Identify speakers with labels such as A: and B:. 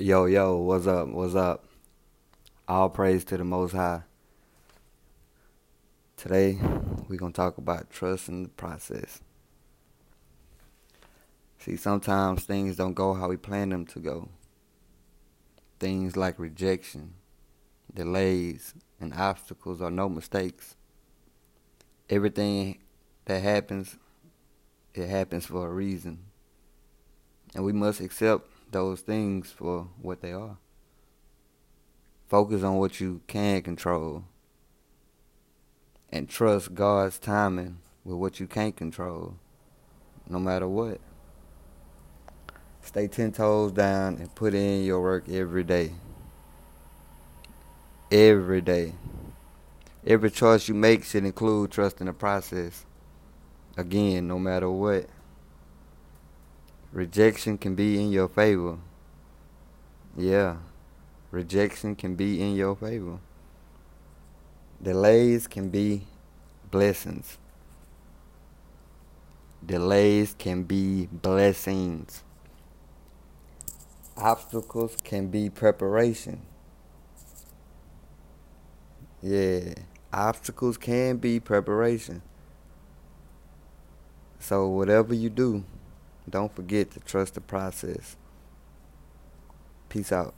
A: Yo, yo, what's up? What's up? All praise to the Most High. Today, we're going to talk about trust in the process. See, sometimes things don't go how we plan them to go. Things like rejection, delays, and obstacles are no mistakes. Everything that happens, it happens for a reason. And we must accept those things for what they are. Focus on what you can control. And trust God's timing with what you can't control, no matter what. Stay ten toes down and put in your work every day. Every day. Every choice you make should include trust in the process. Again, no matter what. Rejection can be in your favor. Yeah. Rejection can be in your favor. Delays can be blessings. Delays can be blessings. Obstacles can be preparation. Yeah, obstacles can be preparation. So, whatever you do, don't forget to trust the process. Peace out.